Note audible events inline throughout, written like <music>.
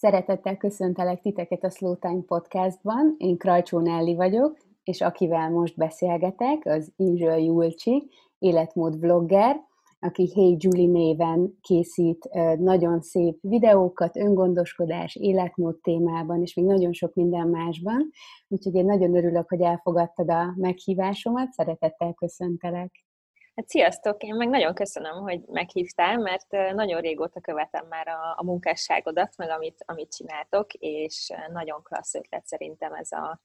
Szeretettel köszöntelek titeket a Slow Time Podcastban. Én Krajcsó Nelli vagyok, és akivel most beszélgetek, az Inzsöl Julcsi, életmód vlogger, aki Hey Julie néven készít nagyon szép videókat, öngondoskodás, életmód témában, és még nagyon sok minden másban. Úgyhogy én nagyon örülök, hogy elfogadtad a meghívásomat, szeretettel köszöntelek. Hát sziasztok! Én meg nagyon köszönöm, hogy meghívtál, mert nagyon régóta követem már a, a munkásságodat, meg amit, amit csináltok, és nagyon klassz ötlet szerintem ez a,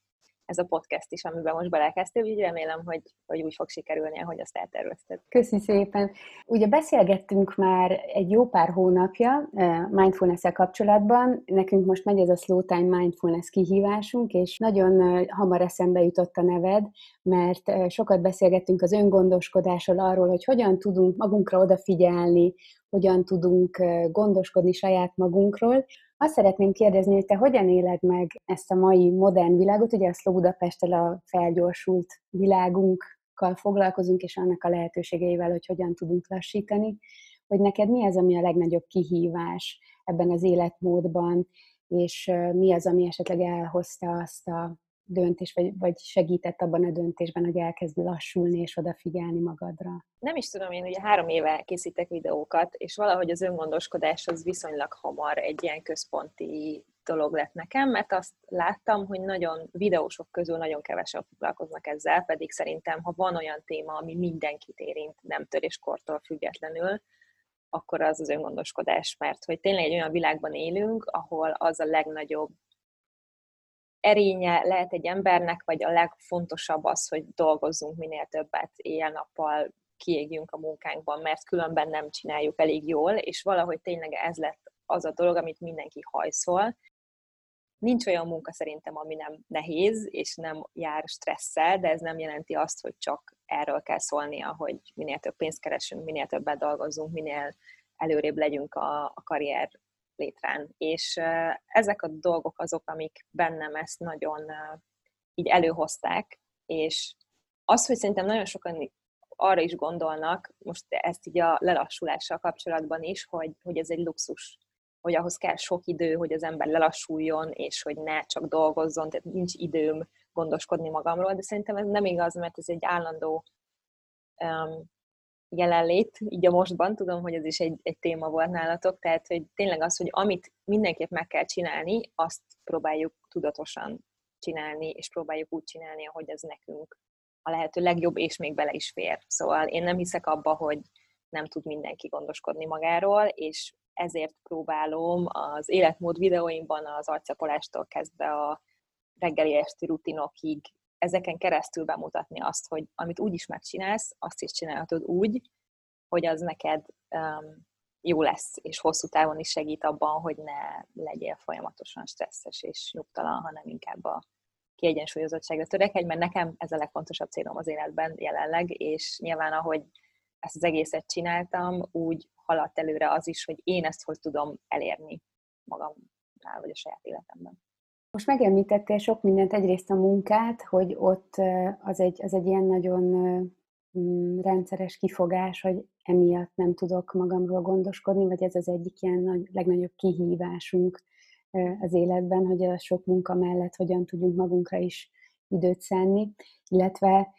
ez a podcast is, amiben most belekezdtél, úgy remélem, hogy, hogy úgy fog sikerülni, ahogy azt eltervezted. Köszi szépen! Ugye beszélgettünk már egy jó pár hónapja mindfulness-el kapcsolatban, nekünk most megy ez a Slow Time Mindfulness kihívásunk, és nagyon hamar eszembe jutott a neved, mert sokat beszélgettünk az öngondoskodásról, arról, hogy hogyan tudunk magunkra odafigyelni, hogyan tudunk gondoskodni saját magunkról, azt szeretném kérdezni, hogy te hogyan éled meg ezt a mai modern világot, ugye a Slow Budapesttel a felgyorsult világunkkal foglalkozunk, és annak a lehetőségeivel, hogy hogyan tudunk lassítani, hogy neked mi az, ami a legnagyobb kihívás ebben az életmódban, és mi az, ami esetleg elhozta azt a döntés, vagy, vagy segített abban a döntésben, hogy elkezd lassulni és odafigyelni magadra? Nem is tudom, én ugye három éve készítek videókat, és valahogy az öngondoskodás az viszonylag hamar egy ilyen központi dolog lett nekem, mert azt láttam, hogy nagyon videósok közül nagyon kevesen foglalkoznak ezzel, pedig szerintem, ha van olyan téma, ami mindenkit érint, nemtől és kortól függetlenül, akkor az az öngondoskodás, mert hogy tényleg egy olyan világban élünk, ahol az a legnagyobb erénye lehet egy embernek, vagy a legfontosabb az, hogy dolgozzunk minél többet éjjel-nappal, kiégjünk a munkánkban, mert különben nem csináljuk elég jól, és valahogy tényleg ez lett az a dolog, amit mindenki hajszol. Nincs olyan munka szerintem, ami nem nehéz, és nem jár stresszel, de ez nem jelenti azt, hogy csak erről kell szólnia, hogy minél több pénzt keresünk, minél többet dolgozzunk, minél előrébb legyünk a, a karrier létrán. És ezek a dolgok azok, amik bennem ezt nagyon így előhozták, és az, hogy szerintem nagyon sokan arra is gondolnak, most ezt így a lelassulással kapcsolatban is, hogy, hogy ez egy luxus, hogy ahhoz kell sok idő, hogy az ember lelassuljon, és hogy ne csak dolgozzon, tehát nincs időm gondoskodni magamról, de szerintem ez nem igaz, mert ez egy állandó um, jelenlét, így a mostban, tudom, hogy ez is egy, egy téma volt nálatok, tehát hogy tényleg az, hogy amit mindenképp meg kell csinálni, azt próbáljuk tudatosan csinálni, és próbáljuk úgy csinálni, ahogy ez nekünk a lehető legjobb, és még bele is fér. Szóval én nem hiszek abba, hogy nem tud mindenki gondoskodni magáról, és ezért próbálom az életmód videóimban az arcapolástól kezdve a reggeli esti rutinokig ezeken keresztül bemutatni azt, hogy amit úgy is megcsinálsz, azt is csinálhatod úgy, hogy az neked um, jó lesz, és hosszú távon is segít abban, hogy ne legyél folyamatosan stresszes és nyugtalan, hanem inkább a kiegyensúlyozottságra törekedj, mert nekem ez a legfontosabb célom az életben jelenleg, és nyilván ahogy ezt az egészet csináltam, úgy haladt előre az is, hogy én ezt hogy tudom elérni magamnál, vagy a saját életemben. Most megemlítettél sok mindent, egyrészt a munkát, hogy ott az egy, az egy ilyen nagyon mm, rendszeres kifogás, hogy emiatt nem tudok magamról gondoskodni, vagy ez az egyik ilyen nagy, legnagyobb kihívásunk az életben, hogy a sok munka mellett hogyan tudjunk magunkra is időt szenni, illetve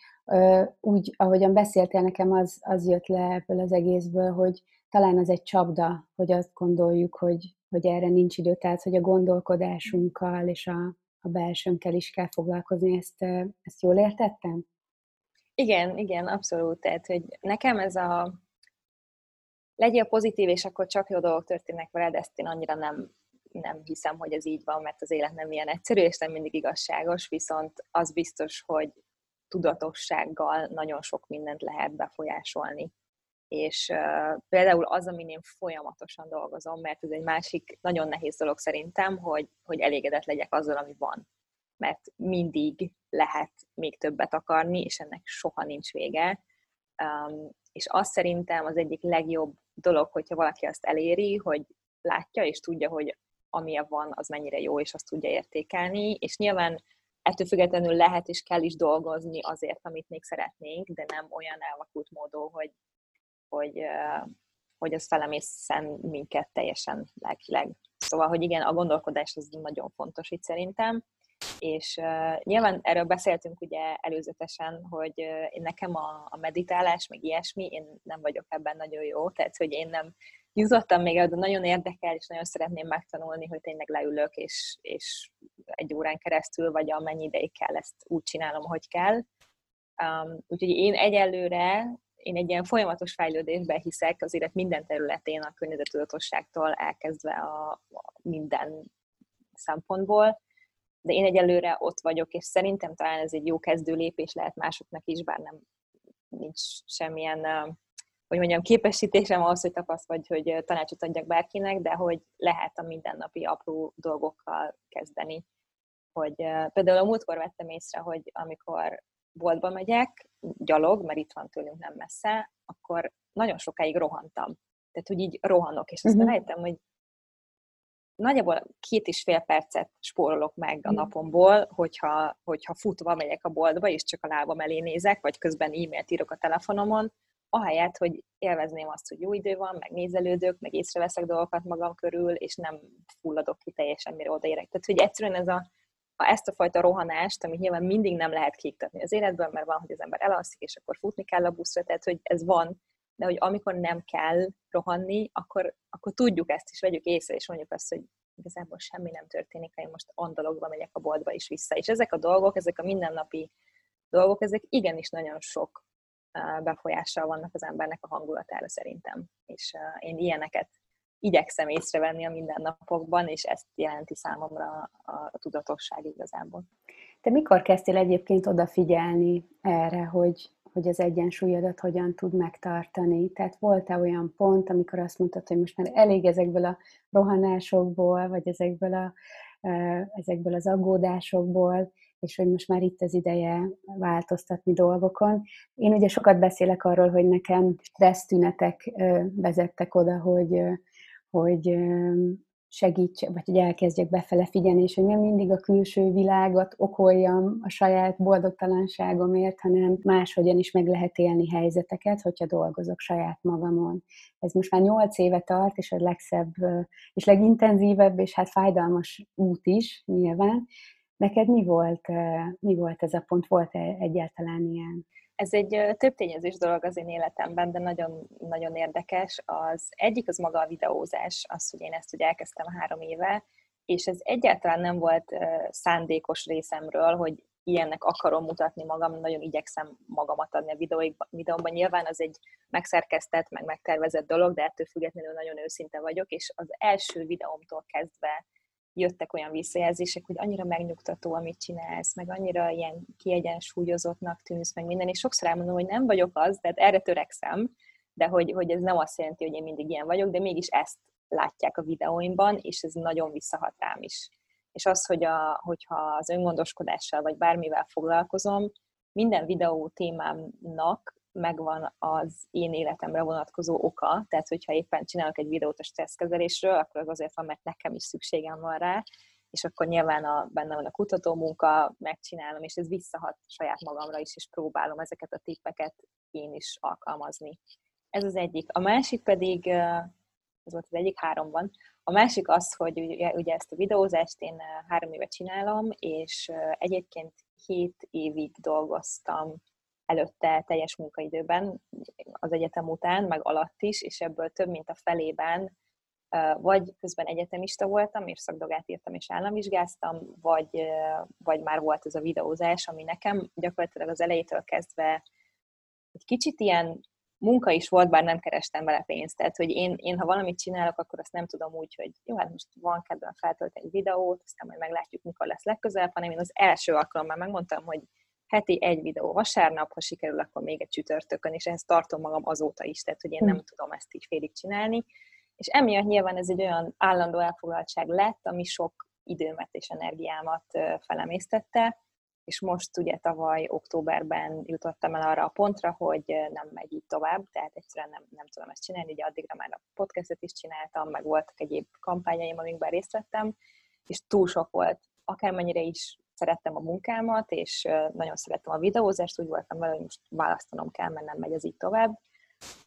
úgy, ahogyan beszéltél nekem, az, az jött le ebből az egészből, hogy talán az egy csapda, hogy azt gondoljuk, hogy, hogy erre nincs idő, tehát hogy a gondolkodásunkkal és a, a belsőnkkel is kell foglalkozni. Ezt, ezt jól értettem? Igen, igen, abszolút. Tehát, hogy nekem ez a legyél pozitív, és akkor csak jó dolgok történnek veled, ezt én annyira nem, nem hiszem, hogy ez így van, mert az élet nem ilyen egyszerű, és nem mindig igazságos, viszont az biztos, hogy tudatossággal nagyon sok mindent lehet befolyásolni és uh, például az, amin én folyamatosan dolgozom, mert ez egy másik nagyon nehéz dolog szerintem, hogy, hogy elégedett legyek azzal, ami van. Mert mindig lehet még többet akarni, és ennek soha nincs vége. Um, és azt szerintem az egyik legjobb dolog, hogyha valaki azt eléri, hogy látja és tudja, hogy amilyen van, az mennyire jó, és azt tudja értékelni, és nyilván ettől függetlenül lehet és kell is dolgozni azért, amit még szeretnénk, de nem olyan elvakult módon, hogy hogy hogy az felemészen minket teljesen lelkileg. Szóval, hogy igen, a gondolkodás az nagyon fontos itt szerintem, és uh, nyilván erről beszéltünk ugye előzetesen, hogy uh, nekem a, a meditálás, meg ilyesmi, én nem vagyok ebben nagyon jó, tehát hogy én nem jutottam még de nagyon érdekel, és nagyon szeretném megtanulni, hogy tényleg leülök, és, és egy órán keresztül, vagy amennyi ideig kell, ezt úgy csinálom, hogy kell. Um, úgyhogy én egyelőre én egy ilyen folyamatos fejlődésben hiszek az élet minden területén, a környezetudatosságtól elkezdve a, a minden szempontból, de én egyelőre ott vagyok, és szerintem talán ez egy jó kezdő lépés lehet másoknak is, bár nem nincs semmilyen, hogy mondjam, képesítésem ahhoz, hogy tapaszt vagy, hogy tanácsot adjak bárkinek, de hogy lehet a mindennapi apró dolgokkal kezdeni. Hogy például a múltkor vettem észre, hogy amikor boltba megyek, gyalog, mert itt van tőlünk nem messze, akkor nagyon sokáig rohantam. Tehát, hogy így rohanok, és aztán uh-huh. rájöttem, hogy nagyjából két és fél percet spórolok meg a napomból, hogyha, hogyha futva megyek a boltba, és csak a lábam elé nézek, vagy közben e-mailt írok a telefonomon, ahelyett, hogy élvezném azt, hogy jó idő van, meg nézelődök, meg észreveszek dolgokat magam körül, és nem fulladok ki teljesen, mire odaérek. Tehát, hogy egyszerűen ez a, a, ezt a fajta rohanást, amit nyilván mindig nem lehet kiiktatni az életben, mert van, hogy az ember elalszik, és akkor futni kell a buszra, tehát, hogy ez van, de hogy amikor nem kell rohanni, akkor, akkor tudjuk ezt, és vegyük észre, és mondjuk azt, hogy igazából semmi nem történik, ha én most andalogba megyek a boltba is vissza. És ezek a dolgok, ezek a mindennapi dolgok, ezek igenis nagyon sok befolyással vannak az embernek a hangulatára szerintem. És én ilyeneket igyekszem észrevenni a mindennapokban, és ezt jelenti számomra a tudatosság igazából. Te mikor kezdtél egyébként odafigyelni erre, hogy hogy az egyensúlyodat hogyan tud megtartani. Tehát volt-e olyan pont, amikor azt mondtad, hogy most már elég ezekből a rohanásokból, vagy ezekből, a, ezekből az aggódásokból, és hogy most már itt az ideje változtatni dolgokon. Én ugye sokat beszélek arról, hogy nekem stressz tünetek vezettek oda, hogy, hogy segíts, vagy hogy elkezdjek befele figyelni, és hogy nem mindig a külső világot okoljam a saját boldogtalanságomért, hanem máshogyan is meg lehet élni helyzeteket, hogyha dolgozok saját magamon. Ez most már nyolc éve tart, és a legszebb és legintenzívebb, és hát fájdalmas út is nyilván. Neked mi volt, mi volt ez a pont? Volt-e egyáltalán ilyen? Ez egy több tényezős dolog az én életemben, de nagyon, nagyon érdekes. Az egyik az maga a videózás, az, hogy én ezt ugye elkezdtem három éve, és ez egyáltalán nem volt szándékos részemről, hogy ilyennek akarom mutatni magam, nagyon igyekszem magamat adni a videómban. Nyilván az egy megszerkesztett, meg megtervezett dolog, de ettől függetlenül nagyon őszinte vagyok, és az első videómtól kezdve jöttek olyan visszajelzések, hogy annyira megnyugtató, amit csinálsz, meg annyira ilyen kiegyensúlyozottnak tűnsz, meg minden, és sokszor elmondom, hogy nem vagyok az, tehát erre törekszem, de hogy, hogy ez nem azt jelenti, hogy én mindig ilyen vagyok, de mégis ezt látják a videóimban, és ez nagyon visszahat rám is. És az, hogy a, hogyha az öngondoskodással vagy bármivel foglalkozom, minden videó témámnak megvan az én életemre vonatkozó oka, tehát hogyha éppen csinálok egy videót a stresszkezelésről, akkor az azért van, mert nekem is szükségem van rá, és akkor nyilván a, benne van a kutató munka, megcsinálom, és ez visszahat saját magamra is, és próbálom ezeket a tippeket én is alkalmazni. Ez az egyik. A másik pedig, ez volt az egyik háromban, a másik az, hogy ugye, ugye ezt a videózást én három éve csinálom, és egyébként hét évig dolgoztam előtte teljes munkaidőben, az egyetem után, meg alatt is, és ebből több mint a felében vagy közben egyetemista voltam, és szakdogát írtam, és államvizsgáztam, vagy, vagy már volt ez a videózás, ami nekem gyakorlatilag az elejétől kezdve egy kicsit ilyen munka is volt, bár nem kerestem vele pénzt. Tehát, hogy én, én ha valamit csinálok, akkor azt nem tudom úgy, hogy jó, hát most van kedvem feltölteni egy videót, aztán majd meglátjuk, mikor lesz legközelebb, hanem én az első alkalommal megmondtam, hogy heti egy videó vasárnap, ha sikerül, akkor még egy csütörtökön, és ehhez tartom magam azóta is, tehát hogy én nem hm. tudom ezt így félig csinálni. És emiatt nyilván ez egy olyan állandó elfoglaltság lett, ami sok időmet és energiámat felemésztette, és most ugye tavaly októberben jutottam el arra a pontra, hogy nem megy így tovább, tehát egyszerűen nem, nem tudom ezt csinálni, ugye addigra már a podcastet is csináltam, meg voltak egyéb kampányaim, amikben részt vettem, és túl sok volt, akármennyire is szerettem a munkámat, és nagyon szerettem a videózást, úgy voltam vele, hogy most választanom kell, mert nem megy ez így tovább,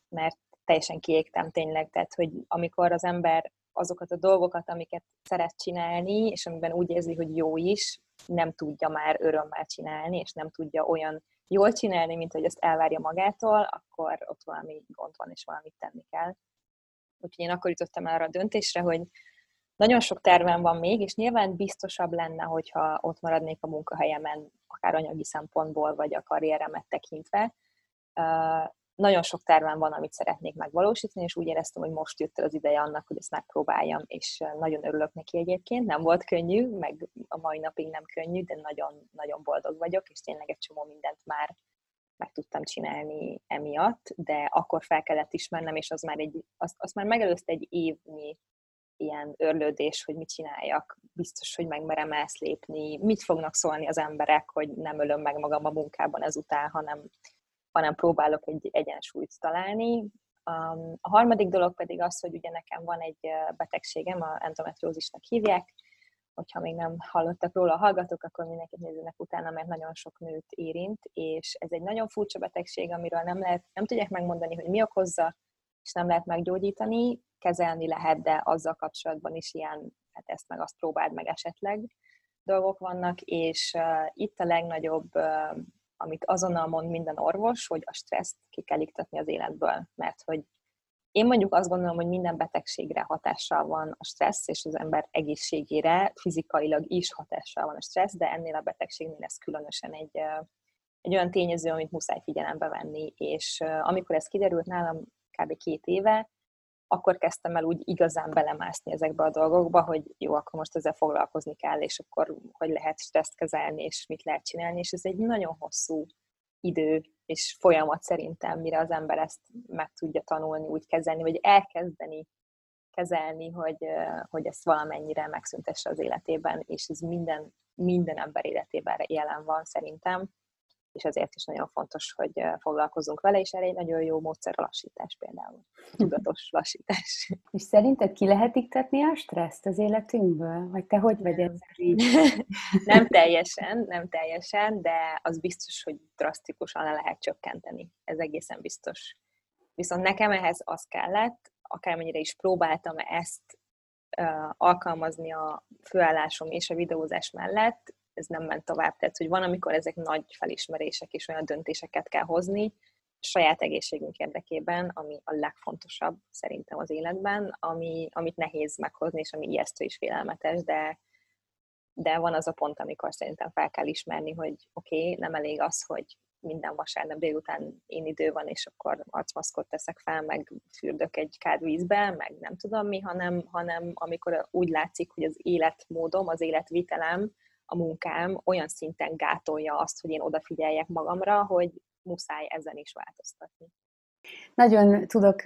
mert teljesen kiégtem tényleg, tehát hogy amikor az ember azokat a dolgokat, amiket szeret csinálni, és amiben úgy érzi, hogy jó is, nem tudja már örömmel csinálni, és nem tudja olyan jól csinálni, mint hogy ezt elvárja magától, akkor ott valami gond van, és valamit tenni kell. Úgyhogy én akkor jutottam el arra a döntésre, hogy nagyon sok tervem van még, és nyilván biztosabb lenne, hogyha ott maradnék a munkahelyemen, akár anyagi szempontból, vagy a karrieremet tekintve. Nagyon sok tervem van, amit szeretnék megvalósítani, és úgy éreztem, hogy most jött el az ideje annak, hogy ezt megpróbáljam, és nagyon örülök neki egyébként. Nem volt könnyű, meg a mai napig nem könnyű, de nagyon-nagyon boldog vagyok, és tényleg egy csomó mindent már meg tudtam csinálni emiatt, de akkor fel kellett ismernem, és az már, egy, az, az már megelőzte egy évnyi ilyen örlődés, hogy mit csináljak, biztos, hogy megmerem ezt lépni, mit fognak szólni az emberek, hogy nem ölöm meg magam a munkában ezután, hanem, hanem próbálok egy egyensúlyt találni. A harmadik dolog pedig az, hogy ugye nekem van egy betegségem, a endometriózisnak hívják, hogyha még nem hallottak róla a hallgatók, akkor mindenkit nézzenek utána, mert nagyon sok nőt érint, és ez egy nagyon furcsa betegség, amiről nem, lehet, nem tudják megmondani, hogy mi okozza, és nem lehet meggyógyítani, kezelni lehet, de azzal kapcsolatban is ilyen, hát ezt meg azt próbáld meg esetleg dolgok vannak, és uh, itt a legnagyobb, uh, amit azonnal mond minden orvos, hogy a stresszt ki kell iktatni az életből, mert hogy én mondjuk azt gondolom, hogy minden betegségre hatással van a stressz, és az ember egészségére fizikailag is hatással van a stressz, de ennél a betegségnél ez különösen egy, egy olyan tényező, amit muszáj figyelembe venni, és amikor ez kiderült nálam kb. két éve, akkor kezdtem el úgy igazán belemászni ezekbe a dolgokba, hogy jó, akkor most ezzel foglalkozni kell, és akkor hogy lehet stresszt kezelni, és mit lehet csinálni, és ez egy nagyon hosszú idő és folyamat szerintem, mire az ember ezt meg tudja tanulni, úgy kezelni, vagy elkezdeni kezelni, hogy, hogy ezt valamennyire megszüntesse az életében, és ez minden, minden ember életében jelen van szerintem, és ezért is nagyon fontos, hogy foglalkozunk vele, és erre egy nagyon jó módszer a lassítás például. Tudatos <laughs> lassítás. És szerinted ki lehet iktatni a stresszt az életünkből? Vagy te hogy vagy ezzel így? <laughs> nem teljesen, nem teljesen, de az biztos, hogy drasztikusan le lehet csökkenteni. Ez egészen biztos. Viszont nekem ehhez az kellett, akármennyire is próbáltam ezt alkalmazni a főállásom és a videózás mellett, ez nem ment tovább. Tehát, hogy van, amikor ezek nagy felismerések és olyan döntéseket kell hozni, saját egészségünk érdekében, ami a legfontosabb szerintem az életben, ami, amit nehéz meghozni, és ami ijesztő és félelmetes, de, de van az a pont, amikor szerintem fel kell ismerni, hogy oké, okay, nem elég az, hogy minden vasárnap délután én idő van, és akkor arcmaszkot teszek fel, meg fürdök egy kád vízbe, meg nem tudom mi, hanem, hanem amikor úgy látszik, hogy az életmódom, az életvitelem, a munkám olyan szinten gátolja azt, hogy én odafigyeljek magamra, hogy muszáj ezen is változtatni. Nagyon tudok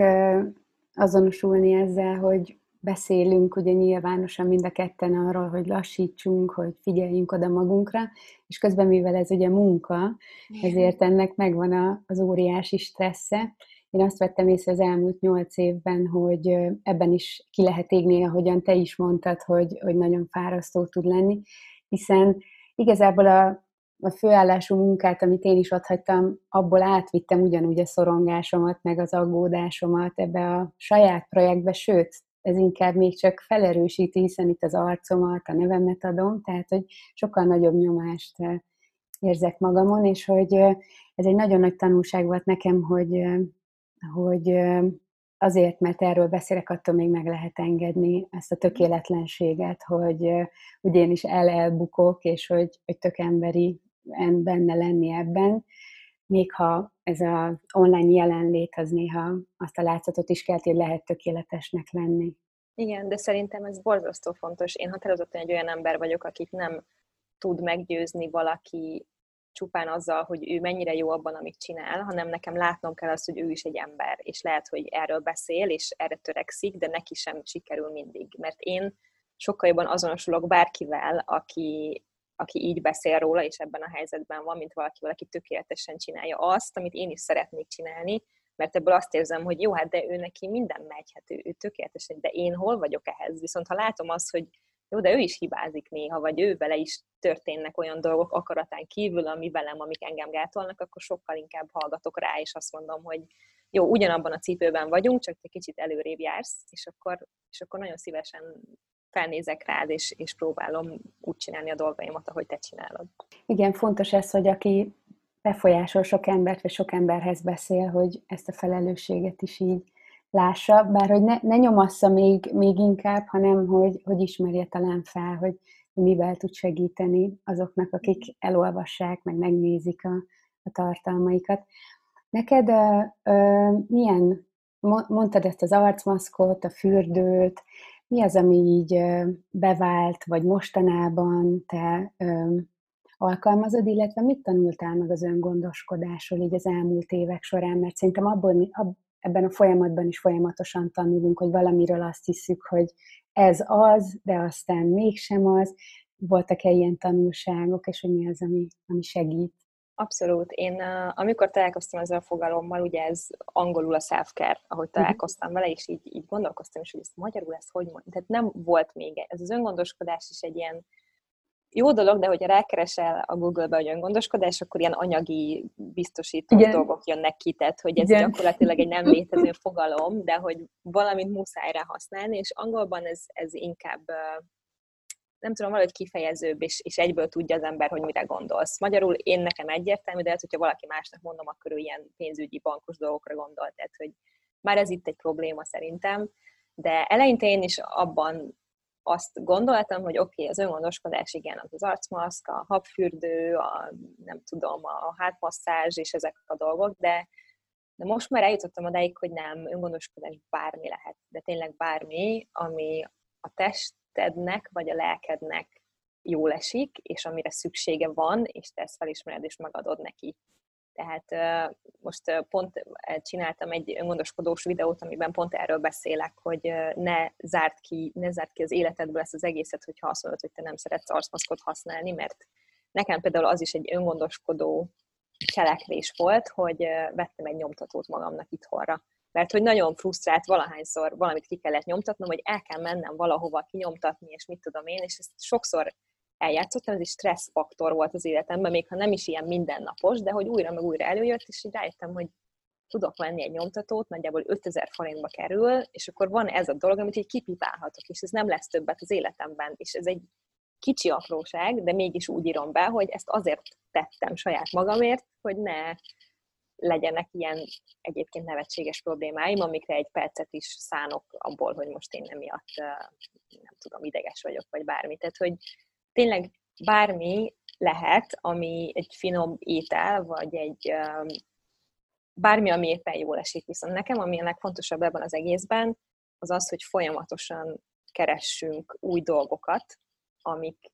azonosulni ezzel, hogy beszélünk ugye nyilvánosan mind a ketten arról, hogy lassítsunk, hogy figyeljünk oda magunkra, és közben mivel ez ugye munka, ezért ennek megvan az óriási stressze. Én azt vettem észre az elmúlt nyolc évben, hogy ebben is ki lehet égni, ahogyan te is mondtad, hogy, hogy nagyon fárasztó tud lenni, hiszen igazából a, a főállású munkát, amit én is ott hagytam, abból átvittem ugyanúgy a szorongásomat, meg az aggódásomat ebbe a saját projektbe, sőt, ez inkább még csak felerősíti, hiszen itt az arcomat, a nevemet adom, tehát hogy sokkal nagyobb nyomást eh, érzek magamon, és hogy eh, ez egy nagyon nagy tanulság volt nekem, hogy, eh, hogy azért, mert erről beszélek, attól még meg lehet engedni ezt a tökéletlenséget, hogy, hogy én is el-elbukok, és hogy, hogy tök emberi benne lenni ebben, még ha ez az online jelenlét az néha azt a látszatot is kelti, hogy lehet tökéletesnek lenni. Igen, de szerintem ez borzasztó fontos. Én határozottan egy olyan ember vagyok, akit nem tud meggyőzni valaki csupán azzal, hogy ő mennyire jó abban, amit csinál, hanem nekem látnom kell azt, hogy ő is egy ember, és lehet, hogy erről beszél, és erre törekszik, de neki sem sikerül mindig. Mert én sokkal jobban azonosulok bárkivel, aki, aki így beszél róla, és ebben a helyzetben van, mint valaki, valaki tökéletesen csinálja azt, amit én is szeretnék csinálni, mert ebből azt érzem, hogy jó, hát de ő neki minden megy, hát ő, tökéletesen, de én hol vagyok ehhez? Viszont ha látom azt, hogy jó, de ő is hibázik néha, vagy ő vele is történnek olyan dolgok akaratán kívül, ami velem, amik engem gátolnak, akkor sokkal inkább hallgatok rá, és azt mondom, hogy jó, ugyanabban a cipőben vagyunk, csak te kicsit előrébb jársz, és akkor, és akkor nagyon szívesen felnézek rád, és, és próbálom úgy csinálni a dolgaimat, ahogy te csinálod. Igen, fontos ez, hogy aki befolyásol sok embert, vagy sok emberhez beszél, hogy ezt a felelősséget is így lássa, bár hogy ne, ne nyomassza még, még inkább, hanem hogy, hogy ismerje talán fel, hogy mivel tud segíteni azoknak, akik elolvassák, meg megnézik a, a tartalmaikat. Neked uh, uh, milyen, mondtad ezt az arcmaszkot, a fürdőt, mi az, ami így bevált, vagy mostanában te uh, alkalmazod, illetve mit tanultál meg az öngondoskodásról így az elmúlt évek során, mert szerintem abból, ab, ebben a folyamatban is folyamatosan tanulunk, hogy valamiről azt hiszük, hogy ez az, de aztán mégsem az. Voltak-e ilyen tanulságok, és hogy mi az, ami, ami segít? Abszolút. Én amikor találkoztam ezzel a fogalommal, ugye ez angolul a self-care, ahogy mhm. találkoztam vele, és így, így gondolkoztam is, hogy ezt magyarul ezt hogy mond. Tehát nem volt még. Ez az öngondoskodás is egy ilyen jó dolog, de hogyha rákeresel a Google-be, hogy öngondoskodás, akkor ilyen anyagi biztosító Igen. dolgok jönnek ki, tehát hogy ez Igen. gyakorlatilag egy nem <laughs> létező fogalom, de hogy valamit muszáj rá használni, és angolban ez, ez inkább nem tudom, valahogy kifejezőbb, és, és egyből tudja az ember, hogy mire gondolsz. Magyarul én nekem egyértelmű, de hát, hogyha valaki másnak mondom, akkor ő ilyen pénzügyi, bankos dolgokra gondol, tehát, hogy már ez itt egy probléma szerintem, de eleinte én is abban azt gondoltam, hogy oké, okay, az öngondoskodás, igen, az az arcmaszk, a habfürdő, a nem tudom, a hátmasszázs és ezek a dolgok, de, de most már eljutottam odáig, hogy nem, öngondoskodás bármi lehet, de tényleg bármi, ami a testednek vagy a lelkednek jól esik, és amire szüksége van, és te ezt felismered és megadod neki. Tehát most pont csináltam egy öngondoskodós videót, amiben pont erről beszélek, hogy ne zárt ki, ne zárt ki az életedből ezt az egészet, hogyha azt mondod, hogy te nem szeretsz arcmaszkot használni, mert nekem például az is egy öngondoskodó cselekvés volt, hogy vettem egy nyomtatót magamnak itthonra. Mert hogy nagyon frusztrált valahányszor valamit ki kellett nyomtatnom, hogy el kell mennem valahova kinyomtatni, és mit tudom én, és ezt sokszor eljátszottam, ez egy stresszfaktor volt az életemben, még ha nem is ilyen mindennapos, de hogy újra meg újra előjött, és így rájöttem, hogy tudok venni egy nyomtatót, nagyjából 5000 forintba kerül, és akkor van ez a dolog, amit így kipipálhatok, és ez nem lesz többet az életemben, és ez egy kicsi apróság, de mégis úgy írom be, hogy ezt azért tettem saját magamért, hogy ne legyenek ilyen egyébként nevetséges problémáim, amikre egy percet is szánok abból, hogy most én emiatt nem tudom, ideges vagyok, vagy bármi. Tehát, hogy tényleg bármi lehet, ami egy finom étel, vagy egy bármi, ami éppen jól esik. Viszont nekem, ami a legfontosabb ebben az egészben, az az, hogy folyamatosan keressünk új dolgokat, amik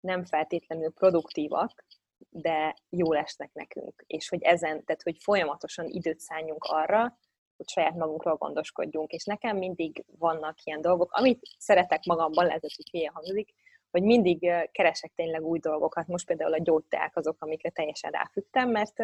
nem feltétlenül produktívak, de jól esnek nekünk. És hogy ezen, tehát hogy folyamatosan időt szálljunk arra, hogy saját magunkról gondoskodjunk. És nekem mindig vannak ilyen dolgok, amit szeretek magamban, lehet, hogy hangzik, hogy mindig keresek tényleg új dolgokat. Most például a gyógyteák azok, amikre teljesen ráfügtem, mert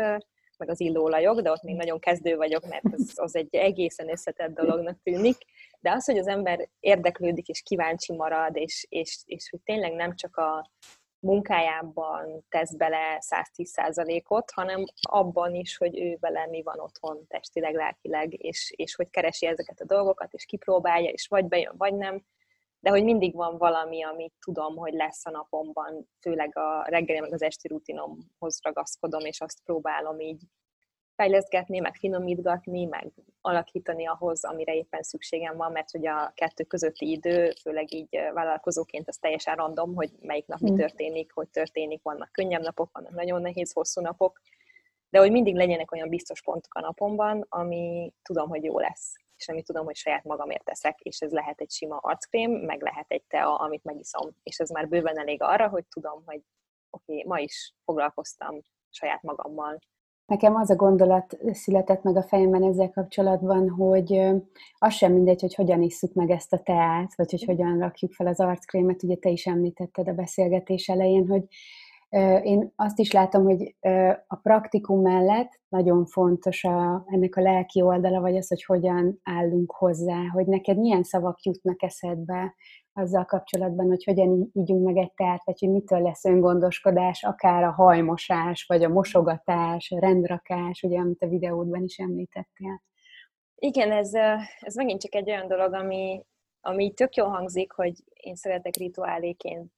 meg az illóolajok, de ott még nagyon kezdő vagyok, mert az, az egy egészen összetett dolognak tűnik. De az, hogy az ember érdeklődik és kíváncsi marad, és, és, és hogy tényleg nem csak a munkájában tesz bele 110%-ot, hanem abban is, hogy ő vele mi van otthon testileg, lelkileg, és, és hogy keresi ezeket a dolgokat, és kipróbálja, és vagy bejön, vagy nem, de hogy mindig van valami, amit tudom, hogy lesz a napomban, főleg a reggeli meg az esti rutinomhoz ragaszkodom, és azt próbálom így fejleszgetni, meg finomítgatni, meg alakítani ahhoz, amire éppen szükségem van, mert hogy a kettő közötti idő, főleg így vállalkozóként, az teljesen random, hogy melyik nap mi mm. történik, hogy történik, vannak könnyebb napok, vannak nagyon nehéz, hosszú napok, de hogy mindig legyenek olyan biztos pontok a napomban, ami tudom, hogy jó lesz és amit tudom, hogy saját magamért teszek, és ez lehet egy sima arckrém, meg lehet egy tea, amit megiszom, és ez már bőven elég arra, hogy tudom, hogy oké, okay, ma is foglalkoztam saját magammal. Nekem az a gondolat született meg a fejemben ezzel kapcsolatban, hogy az sem mindegy, hogy hogyan isszuk meg ezt a teát, vagy hogy hogyan rakjuk fel az arckrémet. Ugye te is említetted a beszélgetés elején, hogy én azt is látom, hogy a praktikum mellett nagyon fontos a, ennek a lelki oldala, vagy az, hogy hogyan állunk hozzá, hogy neked milyen szavak jutnak eszedbe azzal kapcsolatban, hogy hogyan ígyunk meg egy teát, vagy hogy mitől lesz öngondoskodás, akár a hajmosás, vagy a mosogatás, a rendrakás, ugye, amit a videódban is említettél. Igen, ez, ez megint csak egy olyan dolog, ami, ami tök jól hangzik, hogy én szeretek rituáléként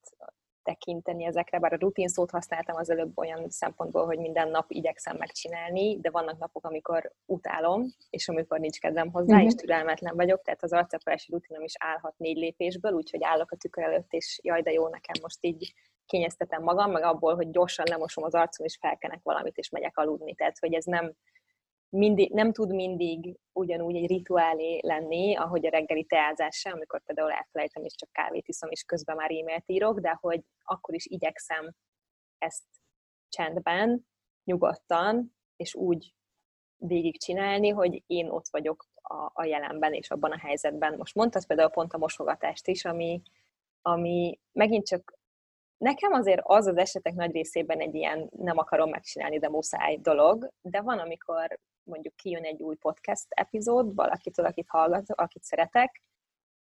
tekinteni ezekre, bár a rutin szót használtam az előbb olyan szempontból, hogy minden nap igyekszem megcsinálni, de vannak napok, amikor utálom, és amikor nincs kedvem hozzá, uh-huh. és türelmetlen vagyok, tehát az arcapolási rutinom is állhat négy lépésből, úgyhogy állok a tükör előtt, és jaj, de jó, nekem most így kényeztetem magam, meg abból, hogy gyorsan lemosom az arcom, és felkenek valamit, és megyek aludni. Tehát, hogy ez nem, mindig, nem tud mindig ugyanúgy egy rituálé lenni, ahogy a reggeli teázás sem, amikor például elfelejtem, és csak kávét iszom, és közben már e-mailt írok, de hogy akkor is igyekszem ezt csendben, nyugodtan, és úgy végigcsinálni, hogy én ott vagyok a, a jelenben és abban a helyzetben. Most mondtad például pont a mosogatást is, ami, ami megint csak Nekem azért az az esetek nagy részében egy ilyen nem akarom megcsinálni, de muszáj dolog, de van, amikor mondjuk kijön egy új podcast epizód valakitől, akit hallgatok, akit szeretek,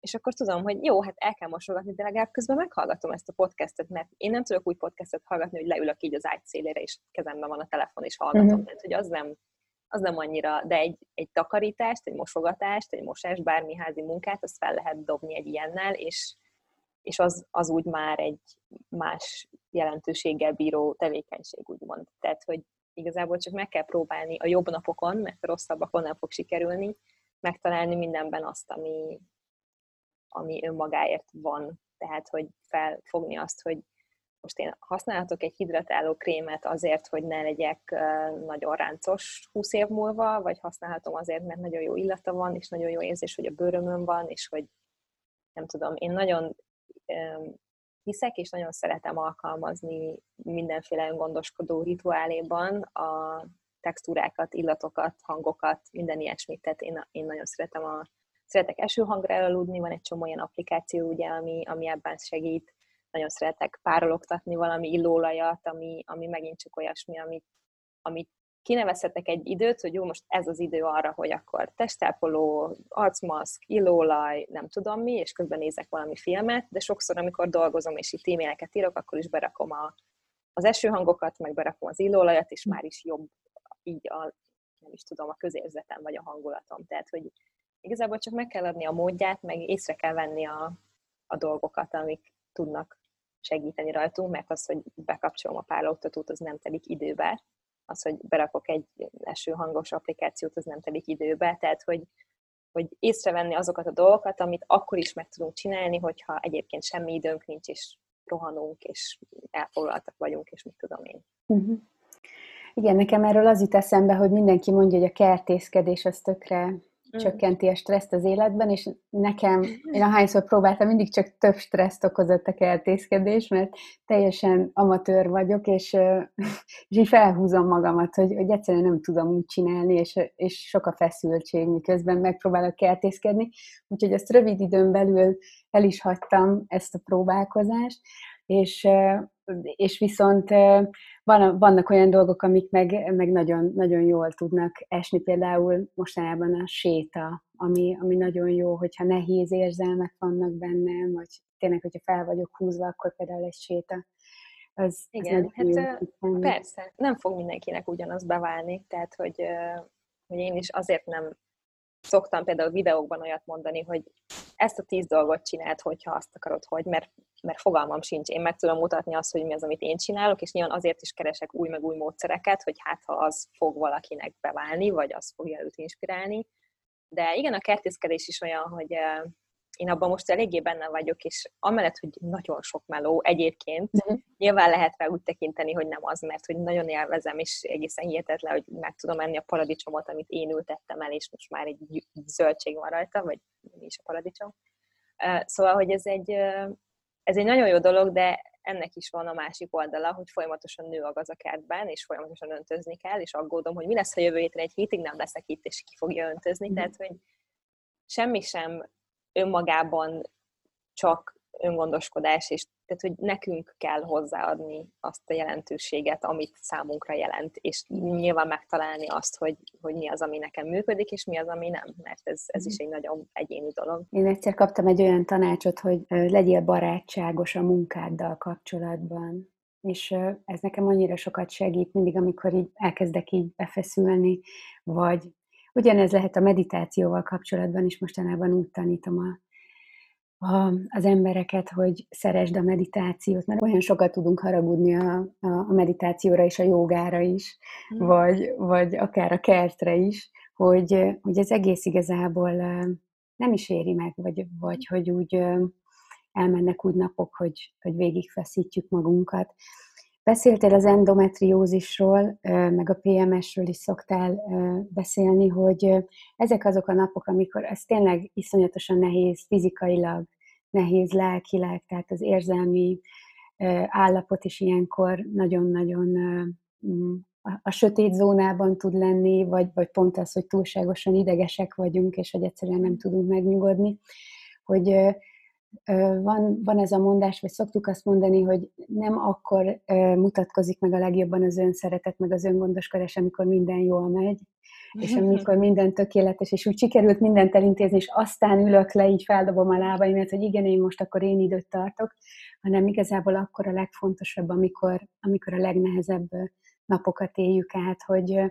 és akkor tudom, hogy jó, hát el kell mosogatni, de legalább közben meghallgatom ezt a podcastet, mert én nem tudok új podcastet hallgatni, hogy leülök így az ágy szélére, és kezemben van a telefon, és hallgatom. Uh-huh. Tehát, hogy az nem, az nem annyira, de egy, egy takarítást, egy mosogatást, egy mosás, bármi házi munkát, azt fel lehet dobni egy ilyennel, és, és az, az úgy már egy más jelentőséggel bíró tevékenység, úgymond. Tehát, hogy igazából csak meg kell próbálni a jobb napokon, mert a rosszabbakon nem fog sikerülni, megtalálni mindenben azt, ami, ami önmagáért van. Tehát, hogy felfogni azt, hogy most én használhatok egy hidratáló krémet azért, hogy ne legyek nagyon ráncos 20 év múlva, vagy használhatom azért, mert nagyon jó illata van, és nagyon jó érzés, hogy a bőrömön van, és hogy nem tudom, én nagyon hiszek, és nagyon szeretem alkalmazni mindenféle öngondoskodó rituáléban a textúrákat, illatokat, hangokat, minden ilyesmit. Tehát én, én nagyon szeretem a, szeretek esőhangra elaludni, van egy csomó olyan applikáció, ugye, ami, ami ebben segít. Nagyon szeretek párologtatni valami illóolajat, ami, ami megint csak olyasmi, amit, amit kinevezhetek egy időt, hogy jó, most ez az idő arra, hogy akkor testápoló, arcmaszk, illóolaj, nem tudom mi, és közben nézek valami filmet, de sokszor, amikor dolgozom és itt e-maileket írok, akkor is berakom a, az esőhangokat, meg berakom az illóolajat, és már is jobb így a, nem is tudom, a közérzetem vagy a hangulatom. Tehát, hogy igazából csak meg kell adni a módját, meg észre kell venni a, a dolgokat, amik tudnak segíteni rajtunk, mert az, hogy bekapcsolom a párologtatót, az nem telik időbe, az, hogy berakok egy hangos applikációt, az nem telik időbe, tehát hogy, hogy észrevenni azokat a dolgokat, amit akkor is meg tudunk csinálni, hogyha egyébként semmi időnk nincs, és rohanunk, és elfoglaltak vagyunk, és mit tudom én. Uh-huh. Igen, nekem erről az jut eszembe, hogy mindenki mondja, hogy a kertészkedés az tökre. Csökkenti a stresszt az életben, és nekem, én ahányszor próbáltam, mindig csak több stresszt okozott a kertészkedés, mert teljesen amatőr vagyok, és, <laughs> és így felhúzom magamat, hogy, hogy egyszerűen nem tudom úgy csinálni, és, és sok a feszültség, miközben megpróbálok kertészkedni, úgyhogy ezt rövid időn belül el is hagytam ezt a próbálkozást, és, és viszont van, vannak olyan dolgok, amik meg, meg nagyon, nagyon jól tudnak esni, például mostanában a séta, ami, ami nagyon jó, hogyha nehéz érzelmek vannak bennem, vagy tényleg, hogyha fel vagyok húzva, akkor például egy séta. Az, Igen, az hát jó, persze, nem fog mindenkinek ugyanaz beválni, tehát hogy, hogy én is azért nem szoktam például videókban olyat mondani, hogy ezt a tíz dolgot csináld, hogyha azt akarod, hogy, mert, mert fogalmam sincs. Én meg tudom mutatni azt, hogy mi az, amit én csinálok, és nyilván azért is keresek új meg új módszereket, hogy hát ha az fog valakinek beválni, vagy az fogja őt inspirálni. De igen, a kertészkedés is olyan, hogy én abban most eléggé benne vagyok, és amellett, hogy nagyon sok meló egyébként, uh-huh. nyilván lehet rá úgy tekinteni, hogy nem az, mert hogy nagyon élvezem, és egészen hihetetlen, hogy meg tudom enni a paradicsomot, amit én ültettem el, és most már egy zöldség van rajta, vagy mi is a paradicsom. Szóval, hogy ez egy, ez egy nagyon jó dolog, de ennek is van a másik oldala, hogy folyamatosan nő a gaz a kertben, és folyamatosan öntözni kell, és aggódom, hogy mi lesz, ha jövő hétre egy hétig nem leszek itt, és ki fogja öntözni. Mm. Tehát, hogy semmi sem önmagában csak öngondoskodás, és tehát, hogy nekünk kell hozzáadni azt a jelentőséget, amit számunkra jelent, és nyilván megtalálni azt, hogy, hogy mi az, ami nekem működik, és mi az, ami nem, mert ez, ez is egy nagyon egyéni dolog. Én egyszer kaptam egy olyan tanácsot, hogy legyél barátságos a munkáddal kapcsolatban, és ez nekem annyira sokat segít mindig, amikor így elkezdek így befeszülni, vagy Ugyanez lehet a meditációval kapcsolatban is, mostanában úgy tanítom a, a, az embereket, hogy szeresd a meditációt, mert olyan sokat tudunk haragudni a, a, a meditációra és a jogára is, mm. vagy, vagy akár a kertre is, hogy, hogy ez egész igazából nem is éri meg, vagy, vagy hogy úgy elmennek úgy napok, hogy, hogy végigfeszítjük magunkat. Beszéltél az endometriózisról, meg a PMS-ről is szoktál beszélni, hogy ezek azok a napok, amikor ez tényleg iszonyatosan nehéz fizikailag, nehéz lelkileg, tehát az érzelmi állapot is ilyenkor nagyon-nagyon mm, a sötét zónában tud lenni, vagy, vagy pont az, hogy túlságosan idegesek vagyunk, és hogy egyszerűen nem tudunk megnyugodni, hogy van, van ez a mondás, vagy szoktuk azt mondani, hogy nem akkor mutatkozik meg a legjobban az önszeretet, meg az öngondoskodás, amikor minden jól megy, és amikor minden tökéletes, és úgy sikerült mindent elintézni, és aztán ülök le, így feldobom a lábaimat, hogy igen, én most akkor én időt tartok, hanem igazából akkor a legfontosabb, amikor, amikor a legnehezebb napokat éljük át, hogy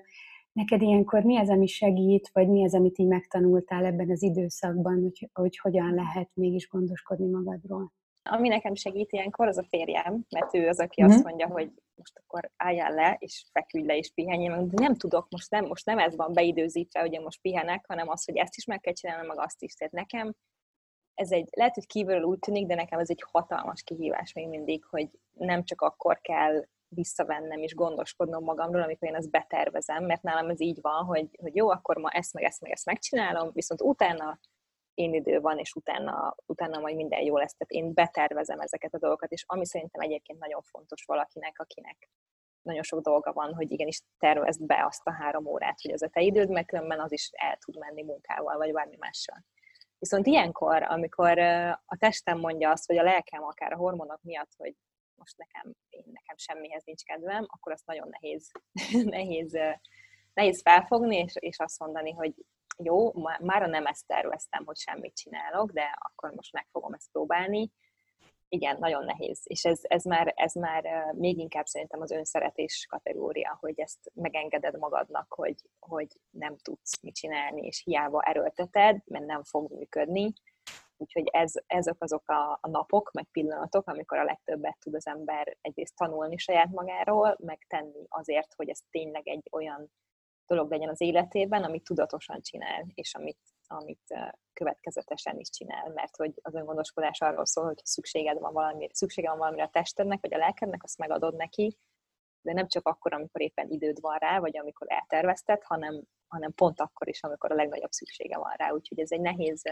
neked ilyenkor mi az, ami segít, vagy mi az, amit így megtanultál ebben az időszakban, hogy, hogy hogyan lehet mégis gondoskodni magadról? Ami nekem segít ilyenkor, az a férjem, mert ő az, aki mm. azt mondja, hogy most akkor álljál le, és feküdj le, és pihenj. De nem tudok, most nem, most nem ez van beidőzítve, hogy én most pihenek, hanem az, hogy ezt is meg kell csinálnom, meg azt is. Tehát nekem ez egy, lehet, hogy kívülről úgy tűnik, de nekem ez egy hatalmas kihívás még mindig, hogy nem csak akkor kell visszavennem és gondoskodnom magamról, amikor én ezt betervezem, mert nálam ez így van, hogy, hogy jó, akkor ma ezt, meg ezt, meg ezt megcsinálom, viszont utána én idő van, és utána, utána majd minden jó lesz. Tehát én betervezem ezeket a dolgokat, és ami szerintem egyébként nagyon fontos valakinek, akinek nagyon sok dolga van, hogy igenis tervezd be azt a három órát, hogy az a te időd, mert különben az is el tud menni munkával, vagy bármi mással. Viszont ilyenkor, amikor a testem mondja azt, vagy a lelkem akár a hormonok miatt, hogy most nekem, én, nekem semmihez nincs kedvem, akkor azt nagyon nehéz, <laughs> nehéz, nehéz felfogni, és, és azt mondani, hogy jó, már nem ezt terveztem, hogy semmit csinálok, de akkor most meg fogom ezt próbálni. Igen, nagyon nehéz. És ez, ez, már, ez már még inkább szerintem az önszeretés kategória, hogy ezt megengeded magadnak, hogy, hogy nem tudsz mit csinálni, és hiába erőlteted, mert nem fog működni, Úgyhogy ez, ezek azok a, a napok, meg pillanatok, amikor a legtöbbet tud az ember egyrészt tanulni saját magáról, meg tenni azért, hogy ez tényleg egy olyan dolog legyen az életében, amit tudatosan csinál, és amit, amit következetesen is csinál, mert hogy az öngondoskodás arról szól, hogy szükséged van valami, szüksége van valamire a testednek, vagy a lelkednek, azt megadod neki, de nem csak akkor, amikor éppen időd van rá, vagy amikor eltervezted, hanem, hanem pont akkor is, amikor a legnagyobb szüksége van rá. Úgyhogy ez egy nehéz,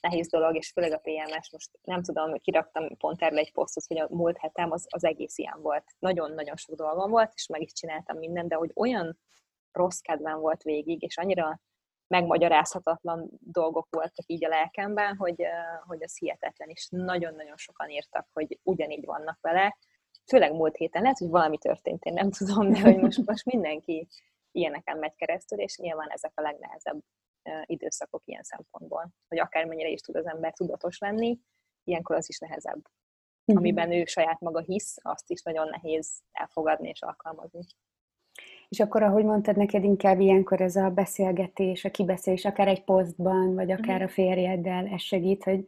nehéz dolog, és főleg a PMS, most nem tudom, kiraktam pont erre egy posztot, hogy a múlt hetem az, az egész ilyen volt. Nagyon-nagyon sok dolgom volt, és meg is csináltam mindent, de hogy olyan rossz kedvem volt végig, és annyira megmagyarázhatatlan dolgok voltak így a lelkemben, hogy, hogy az hihetetlen, és nagyon-nagyon sokan írtak, hogy ugyanígy vannak vele, főleg múlt héten, lehet, hogy valami történt, én nem tudom, de hogy most, most mindenki ilyeneken megy keresztül, és nyilván ezek a legnehezebb időszakok ilyen szempontból, hogy akármennyire is tud az ember tudatos lenni, ilyenkor az is nehezebb. Uh-huh. Amiben ő saját maga hisz, azt is nagyon nehéz elfogadni és alkalmazni. És akkor, ahogy mondtad, neked inkább ilyenkor ez a beszélgetés, a kibeszélés, akár egy posztban, vagy akár uh-huh. a férjeddel, ez segít, hogy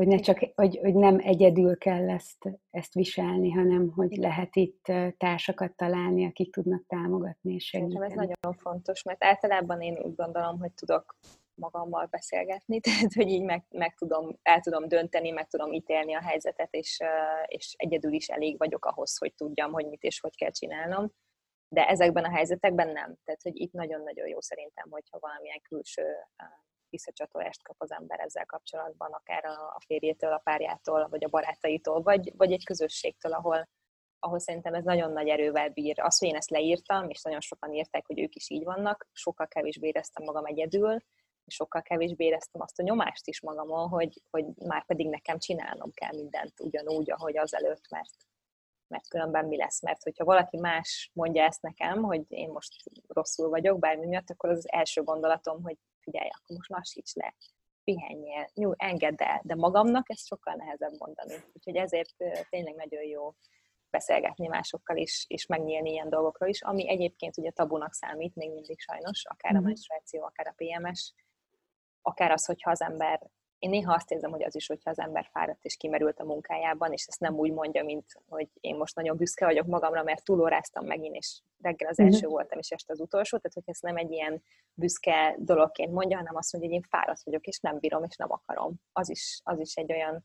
hogy, ne csak, hogy, hogy nem egyedül kell ezt, ezt viselni, hanem hogy lehet itt társakat találni, akik tudnak támogatni és segíteni. Szerintem ez nagyon fontos, mert általában én úgy gondolom, hogy tudok magammal beszélgetni, <laughs> tehát hogy így meg, meg tudom, el tudom dönteni, meg tudom ítélni a helyzetet, és, és egyedül is elég vagyok ahhoz, hogy tudjam, hogy mit és hogy kell csinálnom. De ezekben a helyzetekben nem. Tehát, hogy itt nagyon-nagyon jó szerintem, hogyha valamilyen külső visszacsatolást kap az ember ezzel kapcsolatban, akár a férjétől, a párjától, vagy a barátaitól, vagy, vagy egy közösségtől, ahol, ahol szerintem ez nagyon nagy erővel bír. Az, hogy én ezt leírtam, és nagyon sokan írták, hogy ők is így vannak, sokkal kevésbé éreztem magam egyedül, és sokkal kevésbé éreztem azt a nyomást is magamon, hogy, hogy már pedig nekem csinálnom kell mindent ugyanúgy, ahogy az előtt, mert, mert különben mi lesz. Mert hogyha valaki más mondja ezt nekem, hogy én most rosszul vagyok bármi miatt, akkor az, az első gondolatom, hogy figyelj, akkor most lassíts le, pihenjél, nyúj, engedd el, de magamnak ezt sokkal nehezebb mondani. Úgyhogy ezért tényleg nagyon jó beszélgetni másokkal is, és megnyílni ilyen dolgokról is, ami egyébként ugye tabunak számít még mindig sajnos, akár a mhm. menstruáció, akár a PMS, akár az, hogyha az ember én néha azt érzem, hogy az is, hogyha az ember fáradt és kimerült a munkájában, és ezt nem úgy mondja, mint hogy én most nagyon büszke vagyok magamra, mert túlóráztam megint, és reggel az első uh-huh. voltam, és este az utolsó, tehát hogy ezt nem egy ilyen büszke dologként mondja, hanem azt mondja, hogy én fáradt vagyok, és nem bírom, és nem akarom. Az is, az is egy olyan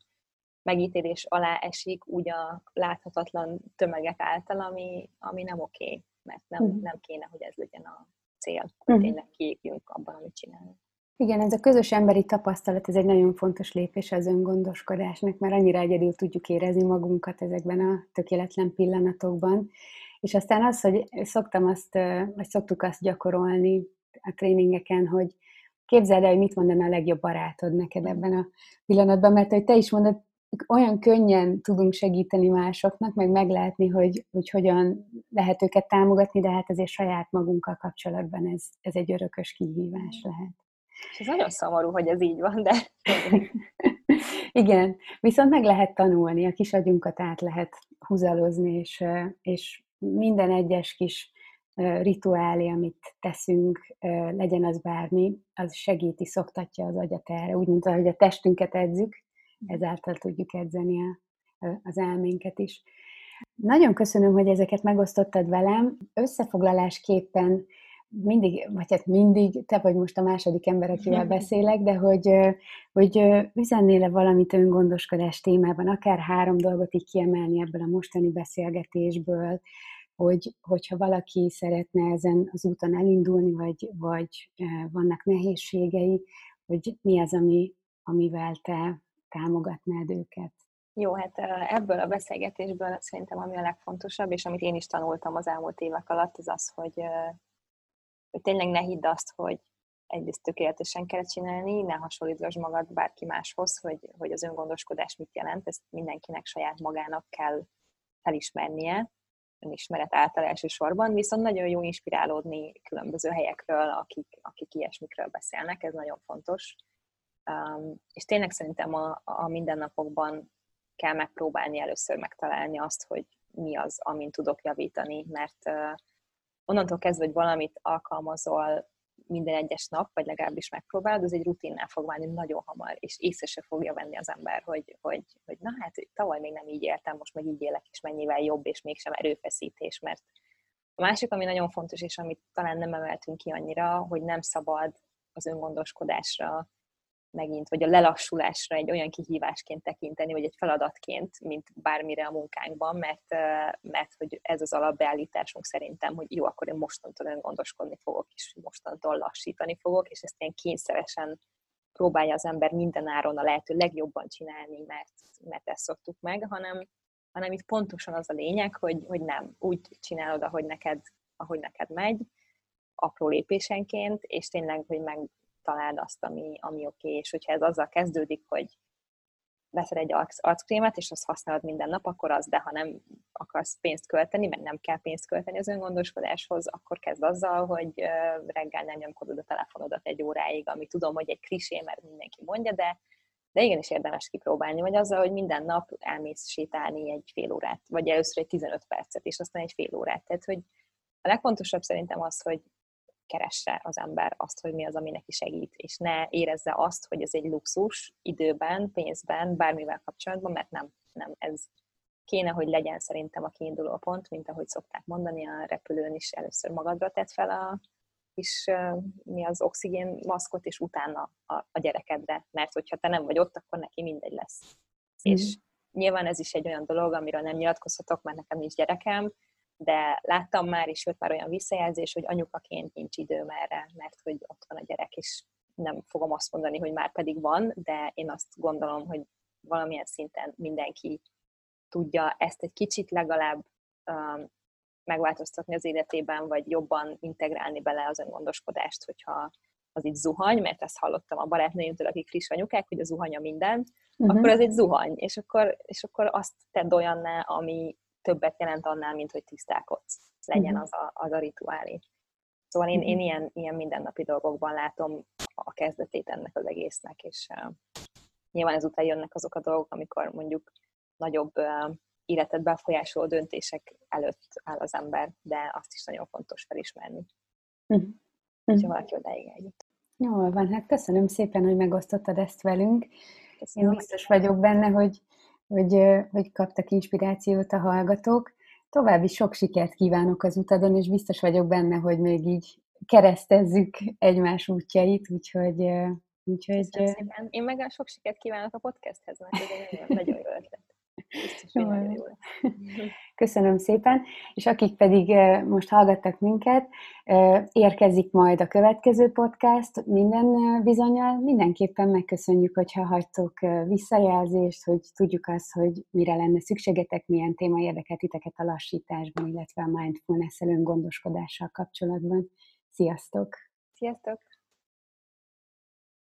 megítélés alá esik úgy a láthatatlan tömegek által, ami, ami nem oké, okay, mert nem, uh-huh. nem kéne, hogy ez legyen a cél, hogy uh-huh. tényleg kiépjünk abban, amit csinálunk. Igen, ez a közös emberi tapasztalat, ez egy nagyon fontos lépés az öngondoskodásnak, mert annyira egyedül tudjuk érezni magunkat ezekben a tökéletlen pillanatokban. És aztán az, hogy szoktam azt, vagy szoktuk azt gyakorolni a tréningeken, hogy képzeld el, hogy mit mondaná a legjobb barátod neked ebben a pillanatban, mert hogy te is mondod, olyan könnyen tudunk segíteni másoknak, meg meglátni, hogy, hogy hogyan lehet őket támogatni, de hát azért saját magunkkal kapcsolatban ez, ez egy örökös kihívás lehet. És ez nagyon szomorú, hogy ez így van, de... <laughs> Igen, viszont meg lehet tanulni, a kis agyunkat át lehet húzalozni, és, és minden egyes kis rituálé, amit teszünk, legyen az bármi, az segíti, szoktatja az agyat erre, úgy, mint ahogy a testünket edzük, ezáltal tudjuk edzeni a, az elménket is. Nagyon köszönöm, hogy ezeket megosztottad velem. Összefoglalásképpen mindig, vagy hát mindig, te vagy most a második ember, akivel <laughs> beszélek, de hogy, hogy üzennél-e valamit öngondoskodás témában, akár három dolgot így kiemelni ebből a mostani beszélgetésből, hogy, hogyha valaki szeretne ezen az úton elindulni, vagy, vagy vannak nehézségei, hogy mi az, ami, amivel te támogatnád őket? Jó, hát ebből a beszélgetésből szerintem ami a legfontosabb, és amit én is tanultam az elmúlt évek alatt, az az, hogy hogy tényleg ne hidd azt, hogy egyrészt tökéletesen kell csinálni, ne hasonlítgass magad bárki máshoz, hogy, hogy az öngondoskodás mit jelent, ezt mindenkinek saját magának kell felismernie, önismeret által elsősorban, viszont nagyon jó inspirálódni különböző helyekről, akik, akik ilyesmikről beszélnek, ez nagyon fontos. Um, és tényleg szerintem a, a mindennapokban kell megpróbálni először megtalálni azt, hogy mi az, amin tudok javítani, mert uh, onnantól kezdve, hogy valamit alkalmazol minden egyes nap, vagy legalábbis megpróbálod, az egy rutinnál fog válni nagyon hamar, és észre se fogja venni az ember, hogy, hogy, hogy na hát tavaly még nem így éltem, most meg így élek, és mennyivel jobb, és mégsem erőfeszítés, mert a másik, ami nagyon fontos, és amit talán nem emeltünk ki annyira, hogy nem szabad az öngondoskodásra megint, vagy a lelassulásra egy olyan kihívásként tekinteni, vagy egy feladatként, mint bármire a munkánkban, mert, mert hogy ez az alapbeállításunk szerintem, hogy jó, akkor én mostantól öngondoskodni fogok, és mostantól lassítani fogok, és ezt ilyen kényszeresen próbálja az ember minden áron a lehető legjobban csinálni, mert, mert ezt szoktuk meg, hanem, hanem itt pontosan az a lényeg, hogy, hogy nem, úgy csinálod, ahogy neked, ahogy neked megy, apró lépésenként, és tényleg, hogy meg, találd azt, ami, ami oké, okay. és hogyha ez azzal kezdődik, hogy veszel egy arckrémet, és azt használod minden nap, akkor az, de ha nem akarsz pénzt költeni, mert nem kell pénzt költeni az öngondoskodáshoz, akkor kezd azzal, hogy reggel nem nyomkodod a telefonodat egy óráig, ami tudom, hogy egy klisé, mert mindenki mondja, de, de igenis érdemes kipróbálni, vagy azzal, hogy minden nap elmész sétálni egy fél órát, vagy először egy 15 percet, és aztán egy fél órát. Tehát, hogy a legfontosabb szerintem az, hogy keresse az ember azt, hogy mi az, ami neki segít, és ne érezze azt, hogy ez egy luxus időben, pénzben, bármivel kapcsolatban, mert nem, nem ez kéne, hogy legyen szerintem a kiinduló pont, mint ahogy szokták mondani, a repülőn is először magadra tett fel a kis mi az oxigén maszkot, és utána a, a gyerekedre, mert hogyha te nem vagy ott, akkor neki mindegy lesz. Mm. És nyilván ez is egy olyan dolog, amiről nem nyilatkozhatok, mert nekem nincs gyerekem, de láttam már, és jött már olyan visszajelzés, hogy anyukaként nincs időm erre, mert hogy ott van a gyerek, és nem fogom azt mondani, hogy már pedig van, de én azt gondolom, hogy valamilyen szinten mindenki tudja ezt egy kicsit legalább um, megváltoztatni az életében, vagy jobban integrálni bele az öngondoskodást, hogyha az itt zuhany, mert ezt hallottam a barátnőimtől, akik friss anyukák, hogy a zuhanya minden, uh-huh. akkor az egy zuhany, és akkor, és akkor azt tedd olyanná, ami, többet jelent annál, mint hogy tisztálkodsz. Legyen mhm. az a, az a rituálé. Szóval én, én mhm. ilyen, ilyen mindennapi dolgokban látom a kezdetét ennek az egésznek, és uh, nyilván ezután jönnek azok a dolgok, amikor mondjuk nagyobb uh, életet befolyásoló döntések előtt áll az ember, de azt is nagyon fontos felismerni. Uh-huh. Ha valaki odáig eljut. Jól van, hát köszönöm szépen, hogy megosztottad ezt velünk. Köszönöm. Én biztos vagyok benne, hogy, hogy, hogy kaptak inspirációt a hallgatók. További sok sikert kívánok az utadon, és biztos vagyok benne, hogy még így keresztezzük egymás útjait, úgyhogy... úgyhogy. Én meg a sok sikert kívánok a podcasthez, mert ez egy nagyon, nagyon jó ötlet. <laughs> Köszönöm szépen, és akik pedig most hallgattak minket, érkezik majd a következő podcast minden bizonyal. Mindenképpen megköszönjük, hogyha hagytok visszajelzést, hogy tudjuk azt, hogy mire lenne szükségetek, milyen téma érdekelt titeket a lassításban, illetve a mindfulness gondoskodással kapcsolatban. Sziasztok! Sziasztok!